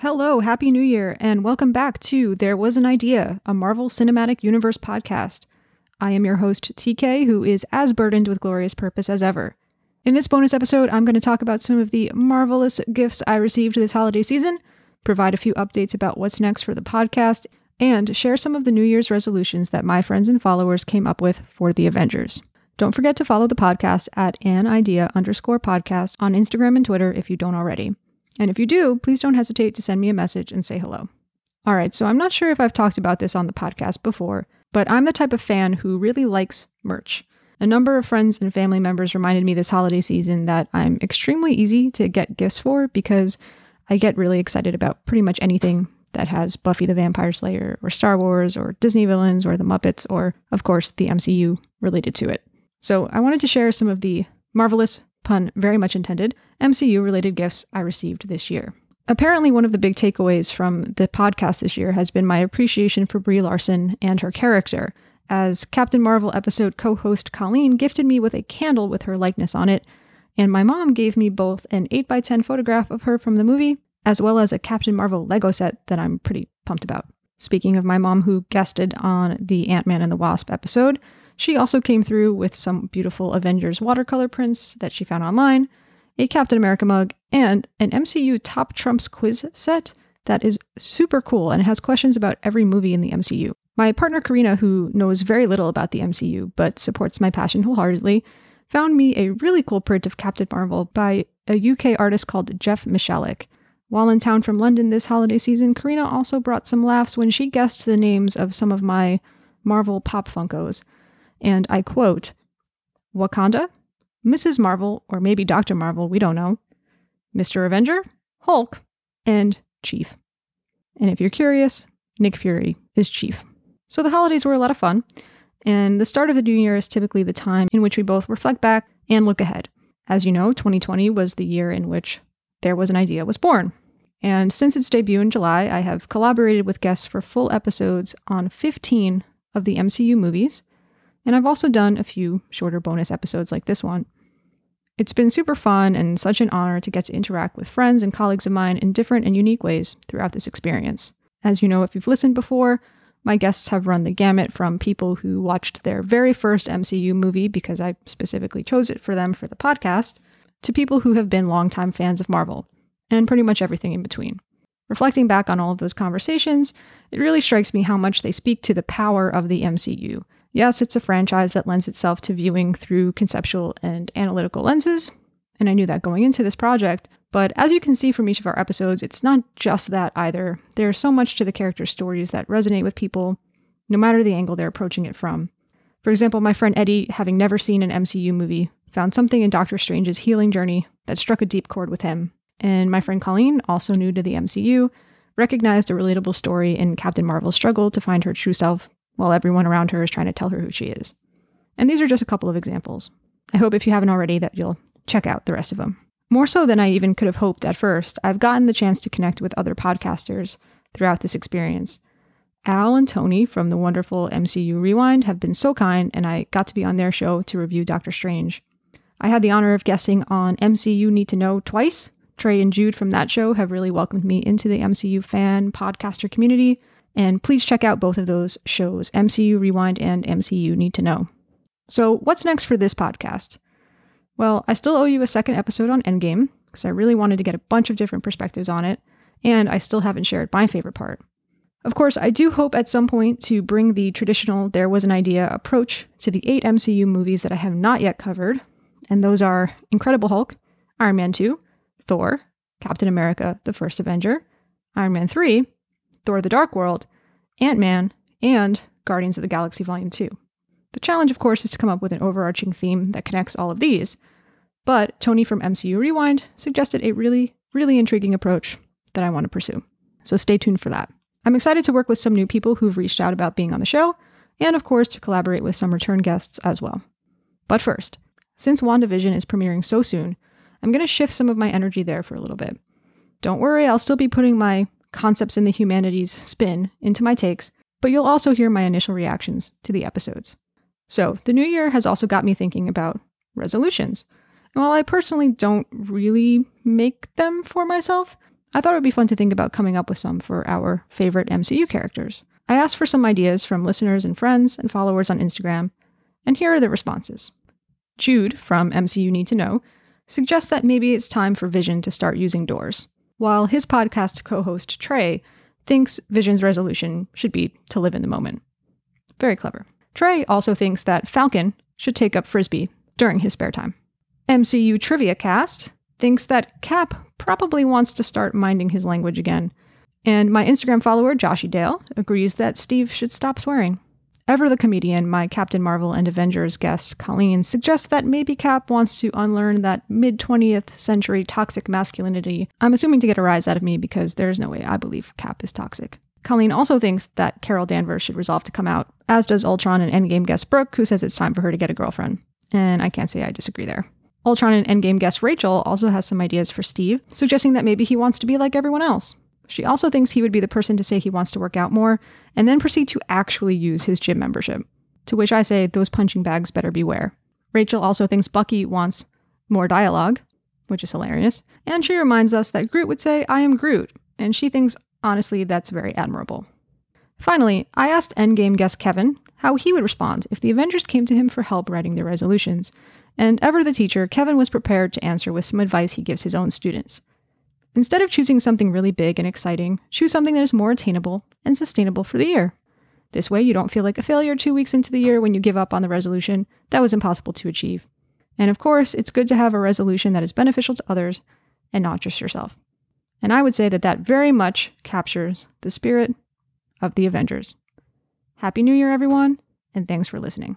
Hello, Happy New Year, and welcome back to There Was an Idea, a Marvel Cinematic Universe podcast. I am your host, TK, who is as burdened with glorious purpose as ever. In this bonus episode, I'm going to talk about some of the marvelous gifts I received this holiday season, provide a few updates about what's next for the podcast, and share some of the New Year's resolutions that my friends and followers came up with for the Avengers. Don't forget to follow the podcast at an idea underscore podcast on Instagram and Twitter if you don't already. And if you do, please don't hesitate to send me a message and say hello. All right, so I'm not sure if I've talked about this on the podcast before, but I'm the type of fan who really likes merch. A number of friends and family members reminded me this holiday season that I'm extremely easy to get gifts for because I get really excited about pretty much anything that has Buffy the Vampire Slayer or Star Wars or Disney villains or the Muppets or, of course, the MCU related to it. So I wanted to share some of the marvelous, pun very much intended, MCU related gifts I received this year. Apparently, one of the big takeaways from the podcast this year has been my appreciation for Brie Larson and her character, as Captain Marvel episode co host Colleen gifted me with a candle with her likeness on it, and my mom gave me both an 8x10 photograph of her from the movie, as well as a Captain Marvel Lego set that I'm pretty pumped about. Speaking of my mom, who guested on the Ant Man and the Wasp episode, she also came through with some beautiful Avengers watercolor prints that she found online, a Captain America mug, and an MCU Top Trumps quiz set that is super cool and has questions about every movie in the MCU. My partner Karina, who knows very little about the MCU but supports my passion wholeheartedly, found me a really cool print of Captain Marvel by a UK artist called Jeff Michalek. While in town from London this holiday season, Karina also brought some laughs when she guessed the names of some of my Marvel Pop Funkos and I quote Wakanda, Mrs. Marvel, or maybe Dr. Marvel, we don't know, Mr. Avenger, Hulk, and Chief. And if you're curious, Nick Fury is Chief. So the holidays were a lot of fun, and the start of the new year is typically the time in which we both reflect back and look ahead. As you know, 2020 was the year in which There Was an Idea was born. And since its debut in July, I have collaborated with guests for full episodes on 15 of the MCU movies, and I've also done a few shorter bonus episodes like this one. It's been super fun and such an honor to get to interact with friends and colleagues of mine in different and unique ways throughout this experience. As you know, if you've listened before, my guests have run the gamut from people who watched their very first MCU movie because I specifically chose it for them for the podcast, to people who have been longtime fans of Marvel, and pretty much everything in between. Reflecting back on all of those conversations, it really strikes me how much they speak to the power of the MCU Yes, it's a franchise that lends itself to viewing through conceptual and analytical lenses, and I knew that going into this project. But as you can see from each of our episodes, it's not just that either. There's so much to the character stories that resonate with people, no matter the angle they're approaching it from. For example, my friend Eddie, having never seen an MCU movie, found something in Doctor Strange's healing journey that struck a deep chord with him. And my friend Colleen, also new to the MCU, recognized a relatable story in Captain Marvel's struggle to find her true self while everyone around her is trying to tell her who she is. And these are just a couple of examples. I hope if you haven't already that you'll check out the rest of them. More so than I even could have hoped at first, I've gotten the chance to connect with other podcasters throughout this experience. Al and Tony from the wonderful MCU Rewind have been so kind, and I got to be on their show to review Doctor Strange. I had the honor of guesting on MCU Need to Know twice. Trey and Jude from that show have really welcomed me into the MCU fan podcaster community, and please check out both of those shows, MCU Rewind and MCU Need to Know. So, what's next for this podcast? Well, I still owe you a second episode on Endgame, because I really wanted to get a bunch of different perspectives on it, and I still haven't shared my favorite part. Of course, I do hope at some point to bring the traditional There Was an Idea approach to the eight MCU movies that I have not yet covered, and those are Incredible Hulk, Iron Man 2, Thor, Captain America, The First Avenger, Iron Man 3, Thor the Dark World, Ant Man, and Guardians of the Galaxy Volume 2. The challenge, of course, is to come up with an overarching theme that connects all of these. But Tony from MCU Rewind suggested a really, really intriguing approach that I want to pursue. So stay tuned for that. I'm excited to work with some new people who've reached out about being on the show, and of course, to collaborate with some return guests as well. But first, since WandaVision is premiering so soon, I'm going to shift some of my energy there for a little bit. Don't worry, I'll still be putting my concepts in the humanities spin into my takes, but you'll also hear my initial reactions to the episodes. So, the new year has also got me thinking about resolutions. And while I personally don't really make them for myself, I thought it would be fun to think about coming up with some for our favorite MCU characters. I asked for some ideas from listeners and friends and followers on Instagram, and here are the responses. Jude from MCU Need to Know suggests that maybe it's time for Vision to start using doors, while his podcast co host Trey thinks Vision's resolution should be to live in the moment. Very clever. Trey also thinks that Falcon should take up Frisbee during his spare time. MCU Trivia Cast thinks that Cap probably wants to start minding his language again. And my Instagram follower, Joshy Dale, agrees that Steve should stop swearing. Ever the comedian, my Captain Marvel and Avengers guest, Colleen, suggests that maybe Cap wants to unlearn that mid 20th century toxic masculinity. I'm assuming to get a rise out of me because there's no way I believe Cap is toxic. Colleen also thinks that Carol Danvers should resolve to come out, as does Ultron and Endgame guest Brooke, who says it's time for her to get a girlfriend. And I can't say I disagree there. Ultron and Endgame guest Rachel also has some ideas for Steve, suggesting that maybe he wants to be like everyone else. She also thinks he would be the person to say he wants to work out more and then proceed to actually use his gym membership. To which I say, those punching bags better beware. Rachel also thinks Bucky wants more dialogue, which is hilarious, and she reminds us that Groot would say, I am Groot, and she thinks, honestly, that's very admirable. Finally, I asked Endgame guest Kevin how he would respond if the Avengers came to him for help writing their resolutions, and ever the teacher, Kevin was prepared to answer with some advice he gives his own students. Instead of choosing something really big and exciting, choose something that is more attainable and sustainable for the year. This way, you don't feel like a failure two weeks into the year when you give up on the resolution that was impossible to achieve. And of course, it's good to have a resolution that is beneficial to others and not just yourself. And I would say that that very much captures the spirit of the Avengers. Happy New Year, everyone, and thanks for listening.